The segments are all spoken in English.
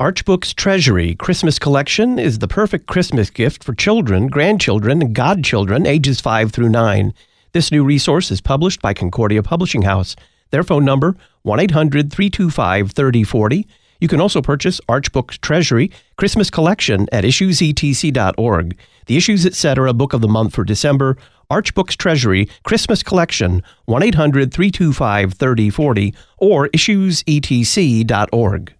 Arch Books Treasury Christmas Collection is the perfect Christmas gift for children, grandchildren, and godchildren ages 5 through 9. This new resource is published by Concordia Publishing House. Their phone number 1-800-325-3040. You can also purchase Arch Books Treasury Christmas Collection at issuesetc.org. The Issues Etc. Book of the Month for December, Arch Books Treasury Christmas Collection 1-800-325-3040 or issuesetc.org.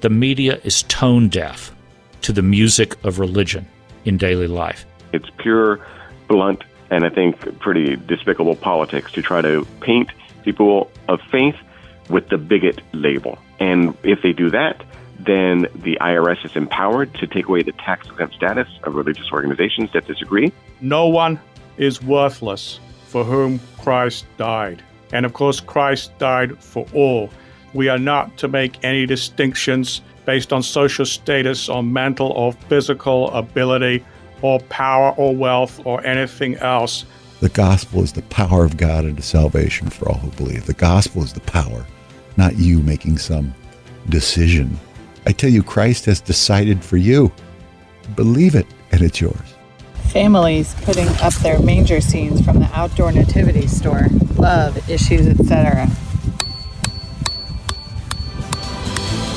the media is tone deaf to the music of religion in daily life. It's pure, blunt, and I think pretty despicable politics to try to paint people of faith with the bigot label. And if they do that, then the IRS is empowered to take away the tax exempt status of religious organizations that disagree. No one is worthless for whom Christ died. And of course, Christ died for all. We are not to make any distinctions based on social status or mental or physical ability or power or wealth or anything else. The gospel is the power of God into salvation for all who believe. The gospel is the power, not you making some decision. I tell you, Christ has decided for you. Believe it, and it's yours. Families putting up their manger scenes from the outdoor nativity store. Love, issues, etc.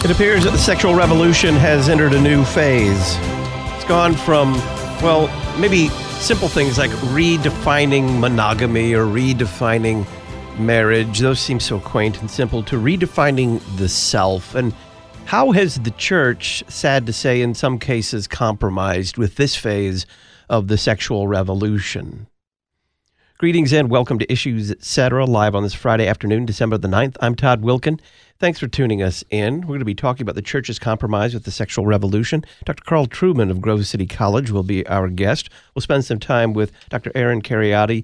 It appears that the sexual revolution has entered a new phase. It's gone from, well, maybe simple things like redefining monogamy or redefining marriage. Those seem so quaint and simple to redefining the self. And how has the church, sad to say, in some cases, compromised with this phase of the sexual revolution? Greetings and welcome to Issues Etc. live on this Friday afternoon, December the 9th. I'm Todd Wilken. Thanks for tuning us in. We're going to be talking about the church's compromise with the sexual revolution. Dr. Carl Trueman of Grove City College will be our guest. We'll spend some time with Dr. Aaron Kheriaty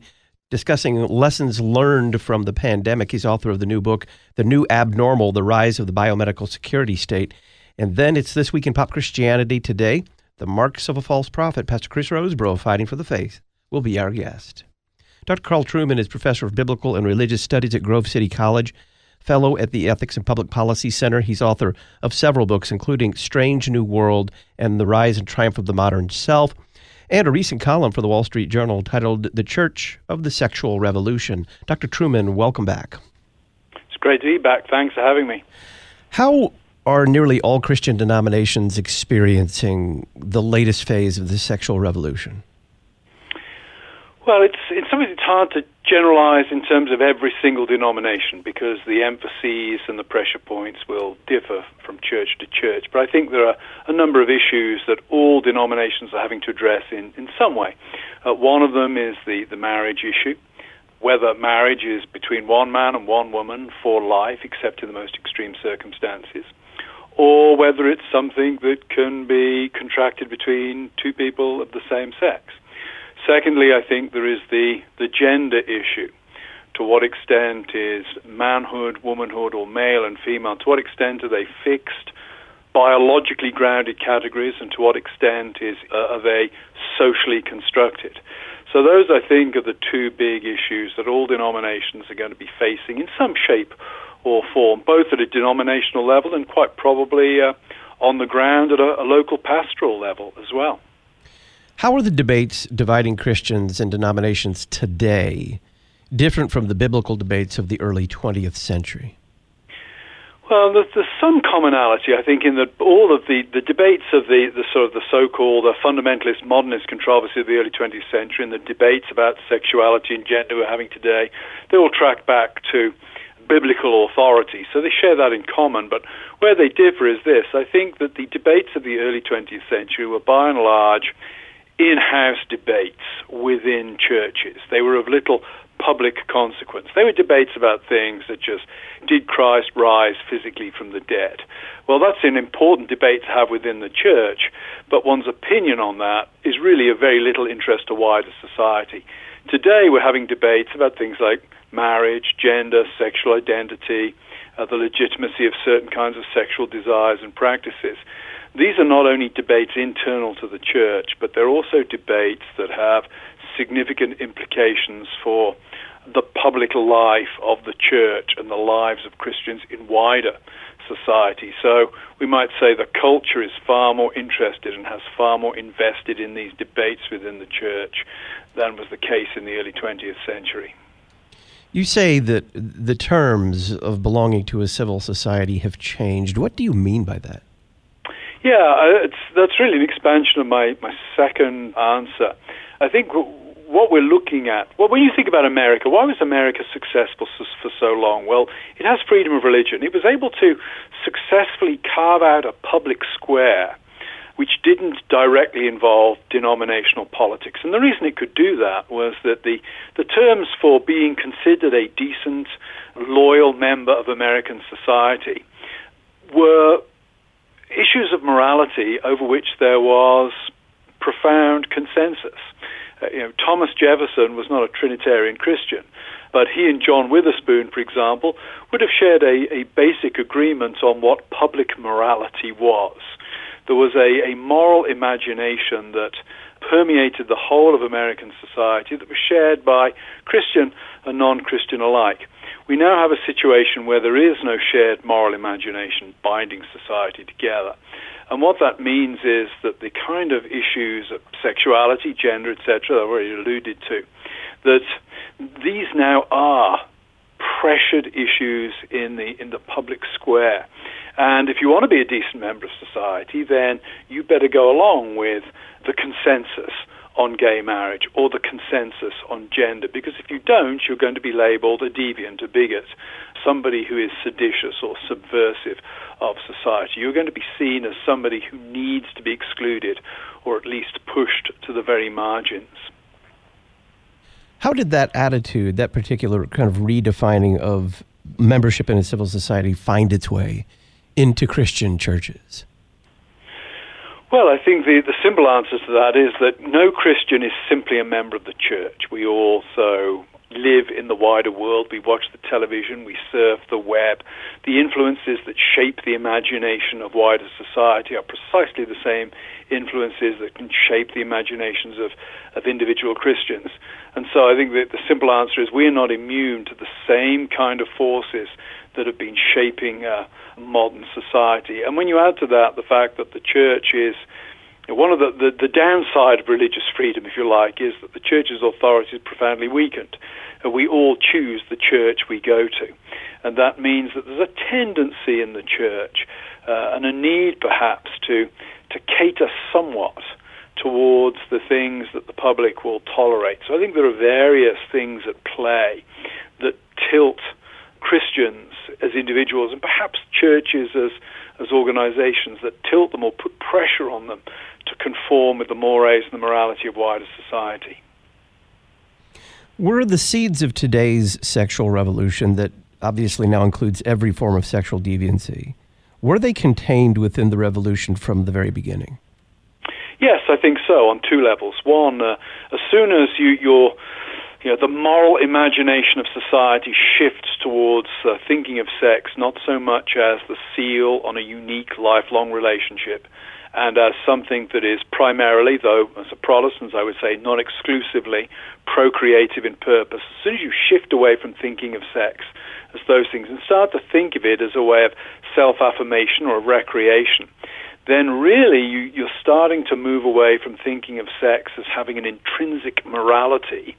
discussing lessons learned from the pandemic. He's author of the new book, The New Abnormal The Rise of the Biomedical Security State. And then it's This Week in Pop Christianity today. The Marks of a False Prophet. Pastor Chris Rosebrough, Fighting for the Faith, will be our guest. Dr. Carl Trueman is professor of biblical and religious studies at Grove City College, fellow at the Ethics and Public Policy Center. He's author of several books, including Strange New World and The Rise and Triumph of the Modern Self, and a recent column for the Wall Street Journal titled The Church of the Sexual Revolution. Dr. Trueman, welcome back. It's great to be back. Thanks for having me. How are nearly all Christian denominations experiencing the latest phase of the sexual revolution? Well, it's in some ways it's hard to generalize in terms of every single denomination because the emphases and the pressure points will differ from church to church. But I think there are a number of issues that all denominations are having to address in, in some way. Uh, one of them is the, the marriage issue. Whether marriage is between one man and one woman for life, except in the most extreme circumstances, or whether it's something that can be contracted between two people of the same sex. Secondly, I think there is the, the gender issue. To what extent is manhood, womanhood, or male and female, to what extent are they fixed, biologically grounded categories, and to what extent is, uh, are they socially constructed? So those, I think, are the two big issues that all denominations are going to be facing in some shape or form, both at a denominational level and quite probably uh, on the ground at a, a local pastoral level as well. How are the debates dividing Christians and denominations today different from the biblical debates of the early 20th century? Well, there's, there's some commonality, I think, in that all of the, the debates of the, the sort of the so-called uh, fundamentalist modernist controversy of the early 20th century and the debates about sexuality and gender we're having today, they all track back to biblical authority. So they share that in common. But where they differ is this: I think that the debates of the early 20th century were, by and large, in house debates within churches. They were of little public consequence. They were debates about things such as did Christ rise physically from the dead? Well, that's an important debate to have within the church, but one's opinion on that is really of very little interest to wider society. Today, we're having debates about things like marriage, gender, sexual identity, uh, the legitimacy of certain kinds of sexual desires and practices these are not only debates internal to the church, but they're also debates that have significant implications for the public life of the church and the lives of Christians in wider society. So we might say the culture is far more interested and has far more invested in these debates within the church than was the case in the early 20th century. You say that the terms of belonging to a civil society have changed. What do you mean by that? Yeah, uh, that's really an expansion of my, my second answer. I think what we're looking at, well, when you think about America, why was America successful for so long? Well, it has freedom of religion. It was able to successfully carve out a public square which didn't directly involve denominational politics. And the reason it could do that was that the, the terms for being considered a decent, loyal member of American society were issues of morality over which there was profound consensus. Uh, you know, Thomas Jefferson was not a Trinitarian Christian, but he and John Witherspoon, for example, would have shared a, a basic agreement on what public morality was. There was a, a moral imagination that permeated the whole of American society that was shared by Christian and non Christian alike. We now have a situation where there is no shared moral imagination binding society together. And what that means is that the kind of issues of sexuality, gender, etc., that I've already alluded to, that these now are pressured issues in the in the public square. And if you want to be a decent member of society, then you better go along with the consensus on gay marriage or the consensus on gender. Because if you don't, you're going to be labeled a deviant, a bigot, somebody who is seditious or subversive of society. You're going to be seen as somebody who needs to be excluded or at least pushed to the very margins. How did that attitude, that particular kind of redefining of membership in a civil society, find its way into Christian churches? Well, I think the, the simple answer to that is that no Christian is simply a member of the church. We also live in the wider world. We watch the television, we surf the web. The influences that shape the imagination of wider society are precisely the same influences that can shape the imaginations of, of individual Christians. And so I think that the simple answer is we are not immune to the same kind of forces that have been shaping uh, modern society. And when you add to that the fact that the church is one of the, the, the, downside of religious freedom, if you like, is that the church's authority is profoundly weakened. And we all choose the church we go to. And that means that there's a tendency in the church uh, and a need perhaps to, to cater somewhat towards the things that the public will tolerate. So I think there are various things at play that tilt Christians as individuals and perhaps churches as, as organizations that tilt them or put pressure on them to conform with the mores and the morality of wider society. Were the seeds of today's sexual revolution that obviously now includes every form of sexual deviancy, were they contained within the revolution from the very beginning? Yes, I think so, on two levels. One, uh, as soon as you, you're you know, the moral imagination of society shifts towards uh, thinking of sex not so much as the seal on a unique lifelong relationship and as something that is primarily, though as a Protestant I would say not exclusively, procreative in purpose. As soon as you shift away from thinking of sex as those things and start to think of it as a way of self affirmation or recreation, then really you, you're starting to move away from thinking of sex as having an intrinsic morality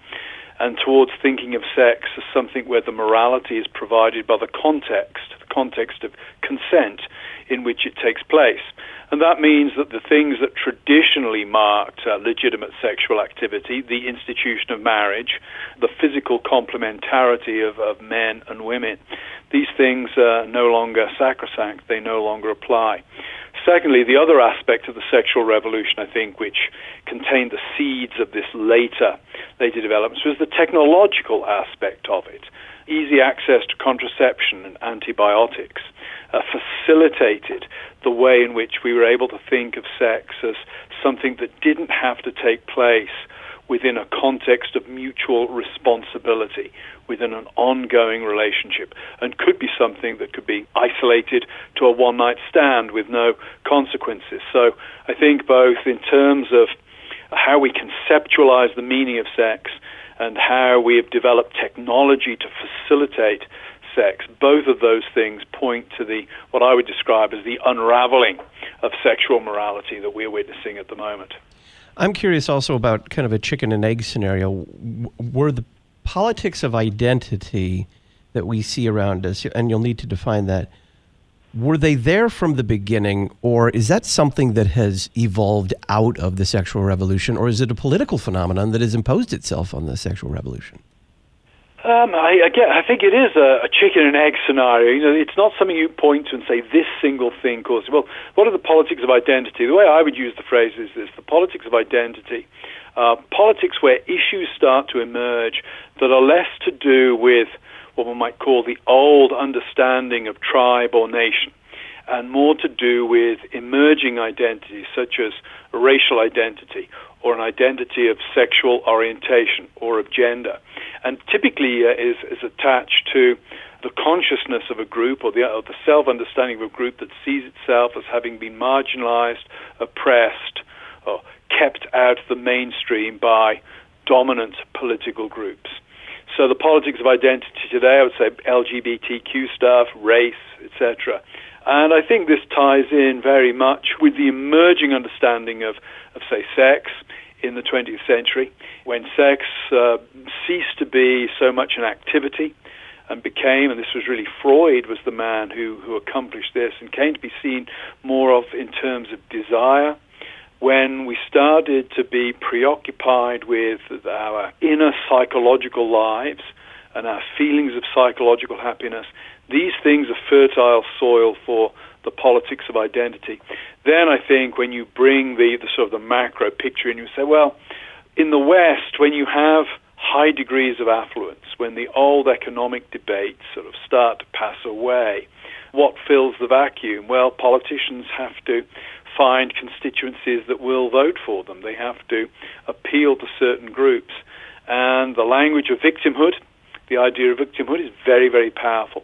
and towards thinking of sex as something where the morality is provided by the context, the context of consent in which it takes place. And that means that the things that traditionally marked uh, legitimate sexual activity, the institution of marriage, the physical complementarity of, of men and women, these things are no longer sacrosanct, they no longer apply. Secondly, the other aspect of the sexual revolution, I think, which contained the seeds of this later, later developments, was the technological aspect of it. Easy access to contraception and antibiotics uh, facilitated the way in which we were able to think of sex as something that didn't have to take place within a context of mutual responsibility, within an ongoing relationship, and could be something that could be isolated to a one night stand with no consequences. So I think both in terms of how we conceptualize the meaning of sex and how we have developed technology to facilitate sex, both of those things point to the what I would describe as the unraveling of sexual morality that we're witnessing at the moment. I'm curious also about kind of a chicken and egg scenario. Were the politics of identity that we see around us, and you'll need to define that, were they there from the beginning, or is that something that has evolved out of the sexual revolution, or is it a political phenomenon that has imposed itself on the sexual revolution? Um, I, again, I think it is a, a, chicken and egg scenario. You know, it's not something you point to and say this single thing causes. Well, what are the politics of identity? The way I would use the phrase is this: the politics of identity. Uh, politics where issues start to emerge that are less to do with what one might call the old understanding of tribe or nation, and more to do with emerging identities such as racial identity or an identity of sexual orientation or of gender, and typically uh, is, is attached to the consciousness of a group or the, or the self understanding of a group that sees itself as having been marginalized, oppressed, or kept out of the mainstream by dominant political groups. So the politics of identity today, I would say LGBTQ stuff, race, etc. And I think this ties in very much with the emerging understanding of, of say, sex in the 20th century, when sex uh, ceased to be so much an activity and became, and this was really Freud was the man who, who accomplished this, and came to be seen more of in terms of desire when we started to be preoccupied with our inner psychological lives and our feelings of psychological happiness, these things are fertile soil for the politics of identity. Then I think when you bring the, the sort of the macro picture and you say, well, in the West, when you have high degrees of affluence, when the old economic debates sort of start to pass away, what fills the vacuum? Well, politicians have to find constituencies that will vote for them. They have to appeal to certain groups. And the language of victimhood, the idea of victimhood, is very, very powerful.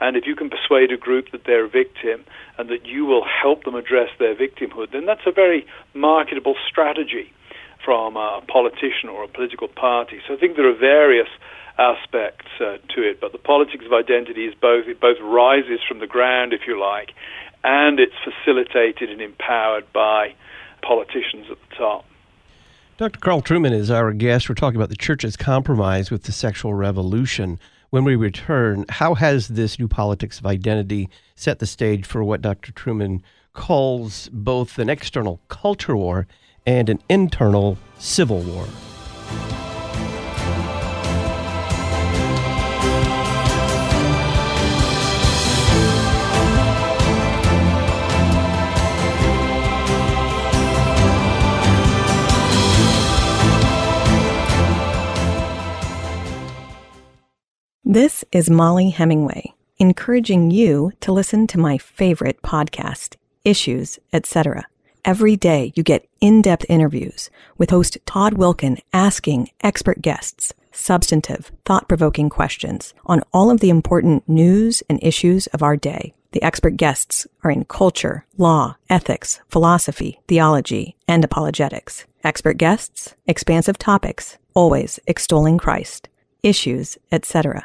And if you can persuade a group that they're a victim and that you will help them address their victimhood, then that's a very marketable strategy from a politician or a political party. So I think there are various aspects uh, to it, but the politics of identity is both it both rises from the ground, if you like, and it's facilitated and empowered by politicians at the top. Dr. Carl Trueman is our guest. We're talking about the church's compromise with the sexual revolution. When we return, how has this new politics of identity set the stage for what Dr. Trueman calls both an external culture war and an internal civil war? This is Mollie Hemingway, encouraging you to listen to my favorite podcast, Issues, etc. Every day you get in-depth interviews with host Todd Wilken asking expert guests substantive, thought-provoking questions on all of the important news and issues of our day. The expert guests are in culture, law, ethics, philosophy, theology, and apologetics. Expert guests, expansive topics, always extolling Christ, issues, etc.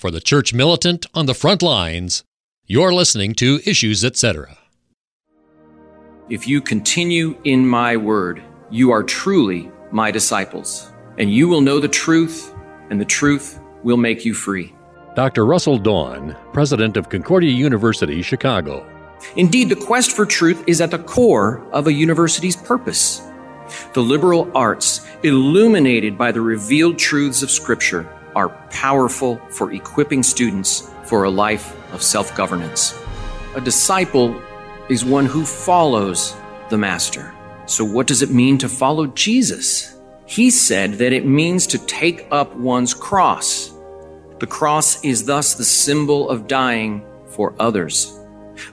for the church militant on the front lines. You're listening to Issues, etc. If you continue in my word, you are truly my disciples, and you will know the truth, and the truth will make you free. Dr. Russell Dawn, president of Concordia University, Chicago. Indeed, the quest for truth is at the core of a university's purpose. The liberal arts, illuminated by the revealed truths of Scripture, are powerful for equipping students for a life of self governance. A disciple is one who follows the Master. So, what does it mean to follow Jesus? He said that it means to take up one's cross. The cross is thus the symbol of dying for others,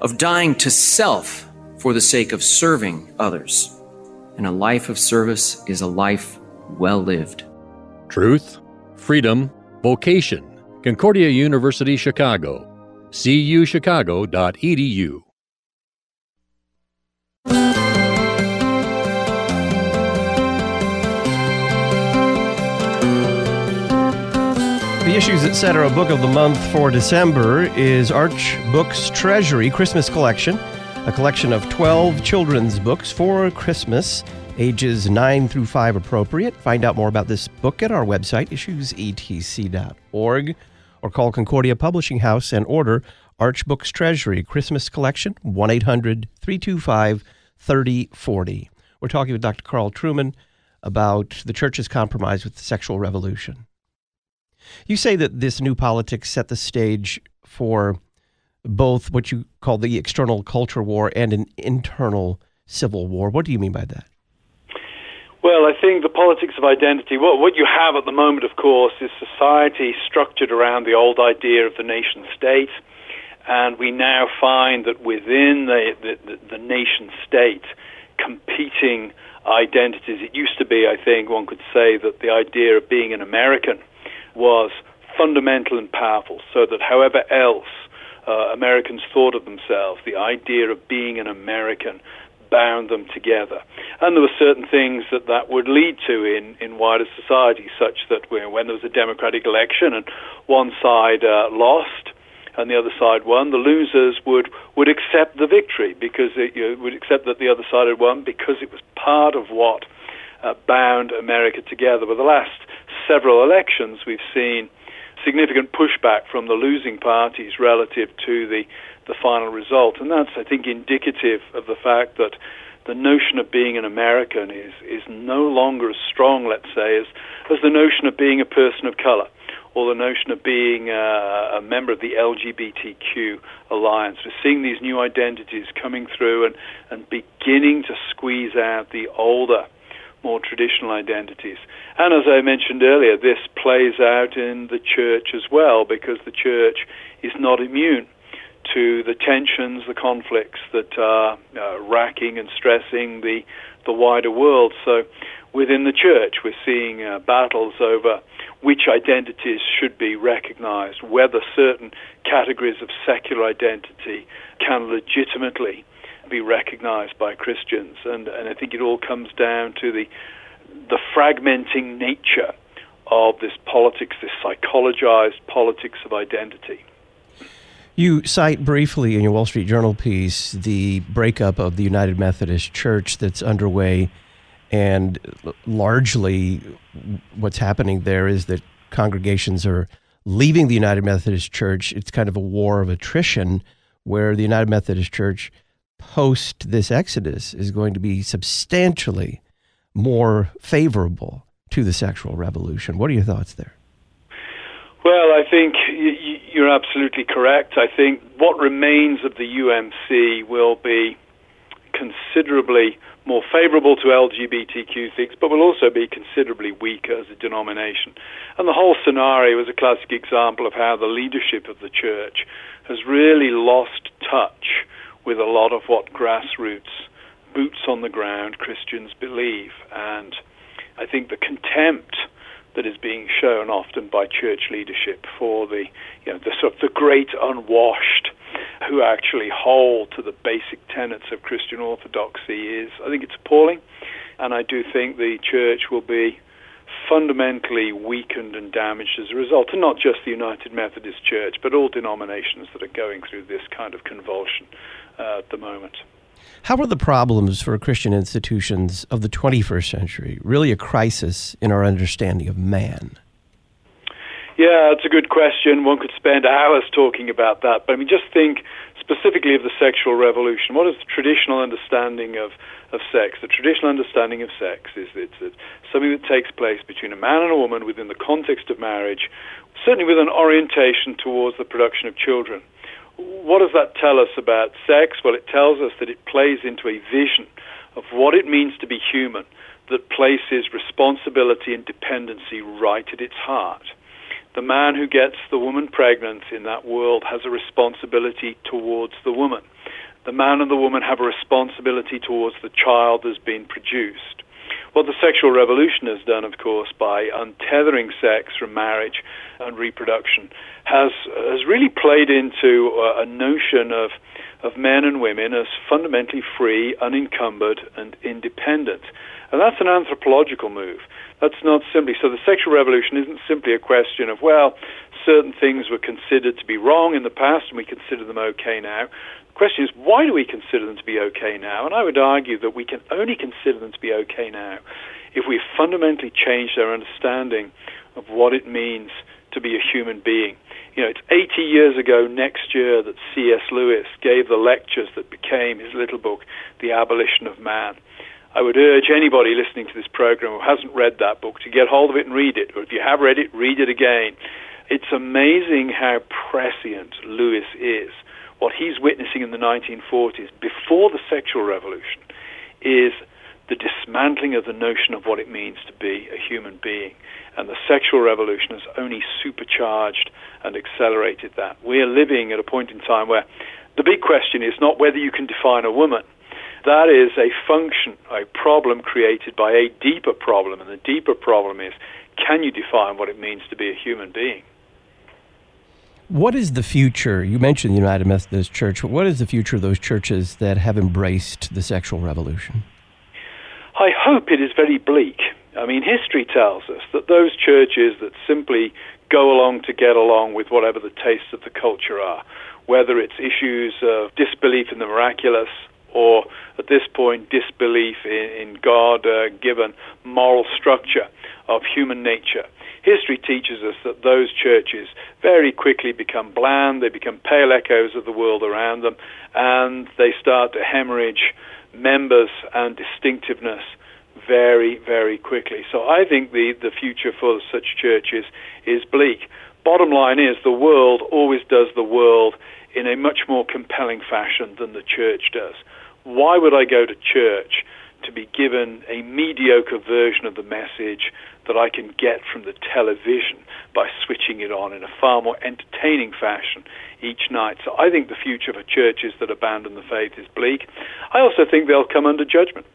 of dying to self for the sake of serving others. And a life of service is a life well lived. Truth, freedom, vocation. Concordia University Chicago. cuchicago.edu. The Issues Etc. book of the month for December is Arch Books Treasury Christmas Collection, a collection of 12 children's books for Christmas, ages 9 through 5 appropriate. Find out more about this book at our website, issuesetc.org, or call Concordia Publishing House and order Arch Books Treasury Christmas Collection, 1 800 325 3040. We're talking with Dr. Carl Trueman about the church's compromise with the sexual revolution. You say that this new politics set the stage for both what you call the external culture war and an internal civil war. What do you mean by that? Well, I think the politics of identity, what, what you have at the moment, of course, is society structured around the old idea of the nation state. And we now find that within the, the, the nation state, competing identities, it used to be, I think, one could say that the idea of being an American was fundamental and powerful, so that however else uh, Americans thought of themselves, the idea of being an American bound them together. And there were certain things that that would lead to in, in wider society, such that when there was a democratic election and one side uh, lost and the other side won, the losers would, would accept the victory because it, you know, would accept that the other side had won because it was part of what uh, bound America together. But the last several elections, we've seen significant pushback from the losing parties relative to the, the final result. And that's, I think, indicative of the fact that the notion of being an American is, is no longer as strong, let's say, as, as the notion of being a person of color or the notion of being uh, a member of the LGBTQ alliance. We're seeing these new identities coming through and, and beginning to squeeze out the older more traditional identities. And as I mentioned earlier, this plays out in the church as well because the church is not immune to the tensions, the conflicts that are uh, racking and stressing the, the wider world. So within the church, we're seeing uh, battles over which identities should be recognized, whether certain categories of secular identity can legitimately be recognized by Christians. And, and I think it all comes down to the, the fragmenting nature of this politics, this psychologized politics of identity. You cite briefly in your Wall Street Journal piece the breakup of the United Methodist Church that's underway, and largely what's happening there is that congregations are leaving the United Methodist Church. It's kind of a war of attrition where the United Methodist Church post this exodus is going to be substantially more favorable to the sexual revolution. What are your thoughts there? Well, I think you're absolutely correct. I think what remains of the UMC will be considerably more favorable to LGBTQ things, but will also be considerably weaker as a denomination. And the whole scenario is a classic example of how the leadership of the church has really lost touch with a lot of what grassroots, boots on the ground Christians believe. And I think the contempt that is being shown often by church leadership for the, you know, the sort of the great unwashed who actually hold to the basic tenets of Christian orthodoxy is, I think it's appalling. And I do think the church will be fundamentally weakened and damaged as a result, and not just the United Methodist Church, but all denominations that are going through this kind of convulsion uh, at the moment. How are the problems for Christian institutions of the 21st century really a crisis in our understanding of man? Yeah, that's a good question. One could spend hours talking about that. But I mean, just think specifically of the sexual revolution. What is the traditional understanding of, of sex? The traditional understanding of sex is it's, it's something that takes place between a man and a woman within the context of marriage, certainly with an orientation towards the production of children what does that tell us about sex? Well, it tells us that it plays into a vision of what it means to be human that places responsibility and dependency right at its heart. The man who gets the woman pregnant in that world has a responsibility towards the woman. The man and the woman have a responsibility towards the child that's been produced. What the sexual revolution has done, of course, by untethering sex from marriage and reproduction, has has really played into a, a notion of of men and women as fundamentally free, unencumbered, and independent. And that's an anthropological move. That's not simply so. The sexual revolution isn't simply a question of well, certain things were considered to be wrong in the past, and we consider them okay now. Question is, why do we consider them to be okay now? And I would argue that we can only consider them to be okay now if we fundamentally change our understanding of what it means to be a human being. You know, it's 80 years ago next year that C.S. Lewis gave the lectures that became his little book, The Abolition of Man. I would urge anybody listening to this program who hasn't read that book to get hold of it and read it, or if you have read it, read it again. It's amazing how prescient Lewis is. What he's witnessing in the 1940s, before the sexual revolution, is the dismantling of the notion of what it means to be a human being. And the sexual revolution has only supercharged and accelerated that. We are living at a point in time where the big question is not whether you can define a woman. That is a function, a problem created by a deeper problem. And the deeper problem is can you define what it means to be a human being? What is the future? You mentioned the United Methodist Church. What is the future of those churches that have embraced the sexual revolution? I hope it is very bleak. I mean, history tells us that those churches that simply go along to get along with whatever the tastes of the culture are, whether it's issues of disbelief in the miraculous or, at this point, disbelief in, in God uh, given moral structure of human nature. History teaches us that those churches very quickly become bland, they become pale echoes of the world around them, and they start to hemorrhage members and distinctiveness very, very quickly. So I think the, the future for such churches is bleak. Bottom line is the world always does the world in a much more compelling fashion than the church does. Why would I go to church to be given a mediocre version of the message that I can get from the television by switching it on in a far more entertaining fashion each night. So I think the future for churches that abandon the faith is bleak. I also think they'll come under judgment.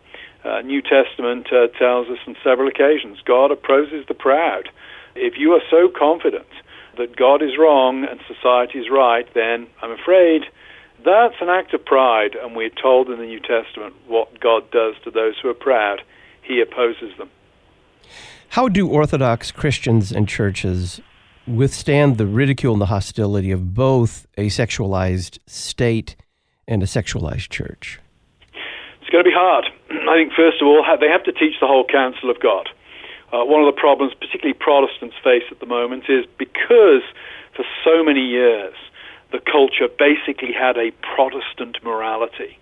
Uh, New Testament uh, tells us on several occasions God opposes the proud. If you are so confident that God is wrong and society is right, then I'm afraid that's an act of pride, and we're told in the New Testament what God does to those who are proud. He opposes them. How do Orthodox Christians and churches withstand the ridicule and the hostility of both a sexualized state and a sexualized church? It's going to be hard. I think, first of all, they have to teach the whole counsel of God. Uh, one of the problems, particularly Protestants face at the moment, is because for so many years the culture basically had a Protestant morality.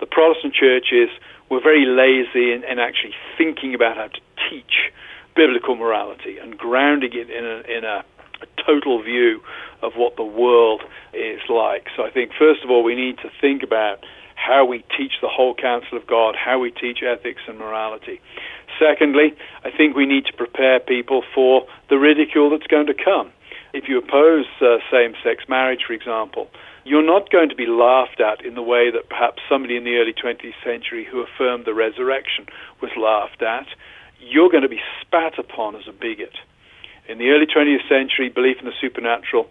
The Protestant churches were very lazy in, in actually thinking about how to teach biblical morality and grounding it in a, in a, a total view of what the world is like. So I think, first of all, we need to think about how we teach the whole counsel of God, how we teach ethics and morality. Secondly, I think we need to prepare people for the ridicule that's going to come. If you oppose uh, same sex marriage, for example, you're not going to be laughed at in the way that perhaps somebody in the early 20th century who affirmed the resurrection was laughed at. You're going to be spat upon as a bigot. In the early 20th century, belief in the supernatural,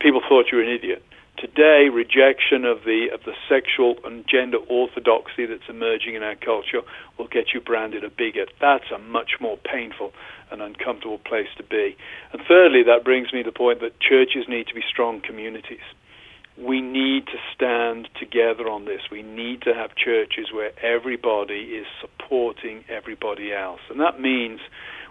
people thought you were an idiot. Today, rejection of the of the sexual and gender orthodoxy that's emerging in our culture will get you branded a bigot. That's a much more painful and uncomfortable place to be. And thirdly, that brings me to the point that churches need to be strong communities. We need to stand together on this. We need to have churches where everybody is supporting everybody else. And that means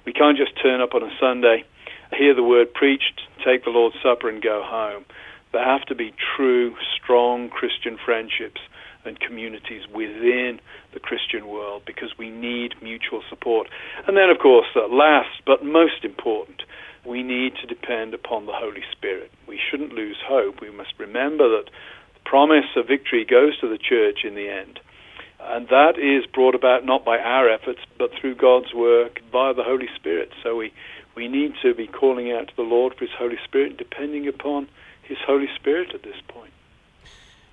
we can't just turn up on a Sunday, hear the word preached, take the Lord's Supper, and go home. There have to be true, strong Christian friendships and communities within the Christian world because we need mutual support. And then, of course, uh, last but most important, we need to depend upon the Holy Spirit. We shouldn't lose hope. We must remember that the promise of victory goes to the church in the end. and that is brought about not by our efforts, but through God's work via the Holy Spirit. So we, we need to be calling out to the Lord for His Holy Spirit, depending upon His Holy Spirit at this point.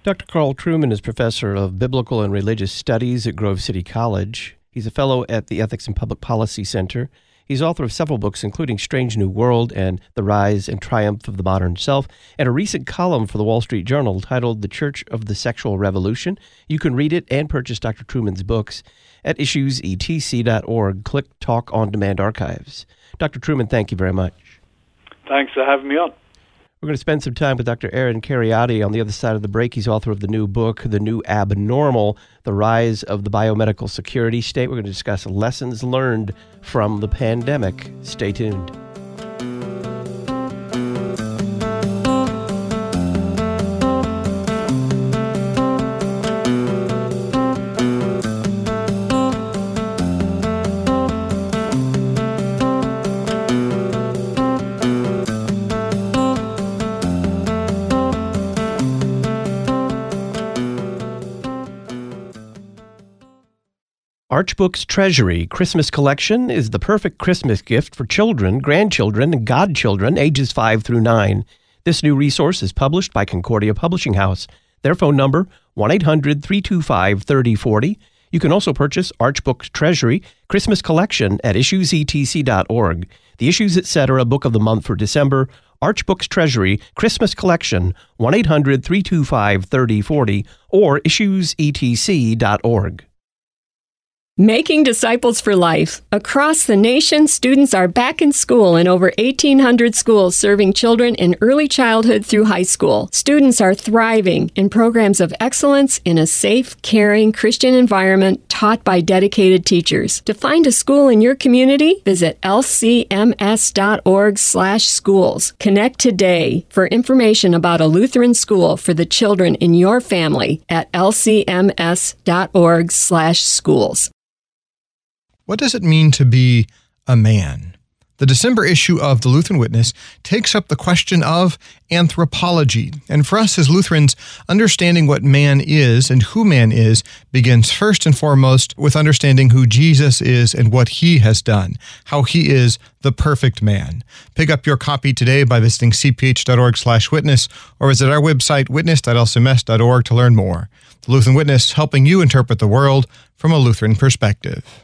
Dr. Carl Trueman is professor of biblical and religious studies at Grove City College. He's a fellow at the Ethics and Public Policy Center. He's author of several books, including Strange New World and The Rise and Triumph of the Modern Self, and a recent column for the Wall Street Journal titled The Church of the Sexual Revolution. You can read it and purchase Dr. Trueman's books at issuesetc.org. Click Talk on Demand Archives. Dr. Trueman, thank you very much. Thanks for having me on. We're going to spend some time with Dr. Aaron Kheriaty on the other side of the break. He's author of the new book, The New Abnormal The Rise of the Biomedical Security State. We're going to discuss lessons learned from the pandemic. Stay tuned. Arch Books Treasury Christmas Collection is the perfect Christmas gift for children, grandchildren, and godchildren ages 5 through 9. This new resource is published by Concordia Publishing House. Their phone number 1-800-325-3040. You can also purchase Arch Books Treasury Christmas Collection at issuesetc.org. The Issues Etc. Book of the Month for December, Arch Books Treasury Christmas Collection 1-800-325-3040 or issuesetc.org. Making Disciples for Life. Across the nation, students are back in school in over 1,800 schools serving children in early childhood through high school. Students are thriving in programs of excellence in a safe, caring Christian environment taught by dedicated teachers. To find a school in your community, visit lcms.org slash schools. Connect today for information about a Lutheran school for the children in your family at lcms.org/schools. What does it mean to be a man? The December issue of the Lutheran Witness takes up the question of anthropology. And for us as Lutherans, understanding what man is and who man is begins first and foremost with understanding who Jesus is and what he has done, how he is the perfect man. Pick up your copy today by visiting cph.org/witness or visit our website witness.lcms.org to learn more. The Lutheran Witness helping you interpret the world from a Lutheran perspective.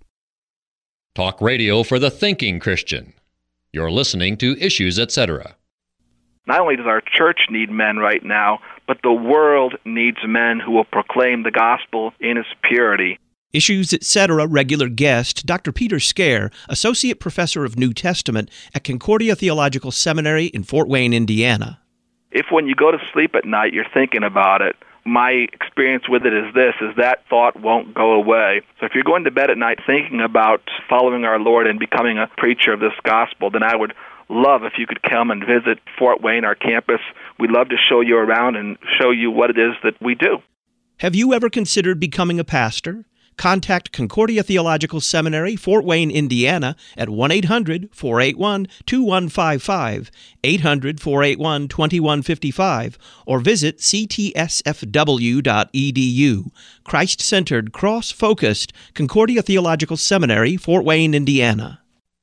Talk radio for the thinking Christian. You're listening to Issues, etc. Not only does our church need men right now, but the world needs men who will proclaim the gospel in its purity. Issues, etc. regular guest, Dr. Peter Scaer, Associate Professor of New Testament at Concordia Theological Seminary in Fort Wayne, Indiana. If when you go to sleep at night you're thinking about it, my experience with it is this is that thought won't go away. So if you're going to bed at night thinking about following our Lord and becoming a preacher of this gospel, then I would love if you could come and visit Fort Wayne, our campus. We'd love to show you around and show you what it is that we do. Have you ever considered becoming a pastor? Contact Concordia Theological Seminary, Fort Wayne, Indiana at 1 800 481 2155, 800 481 2155, or visit ctsfw.edu. Christ centered, cross focused Concordia Theological Seminary, Fort Wayne, Indiana.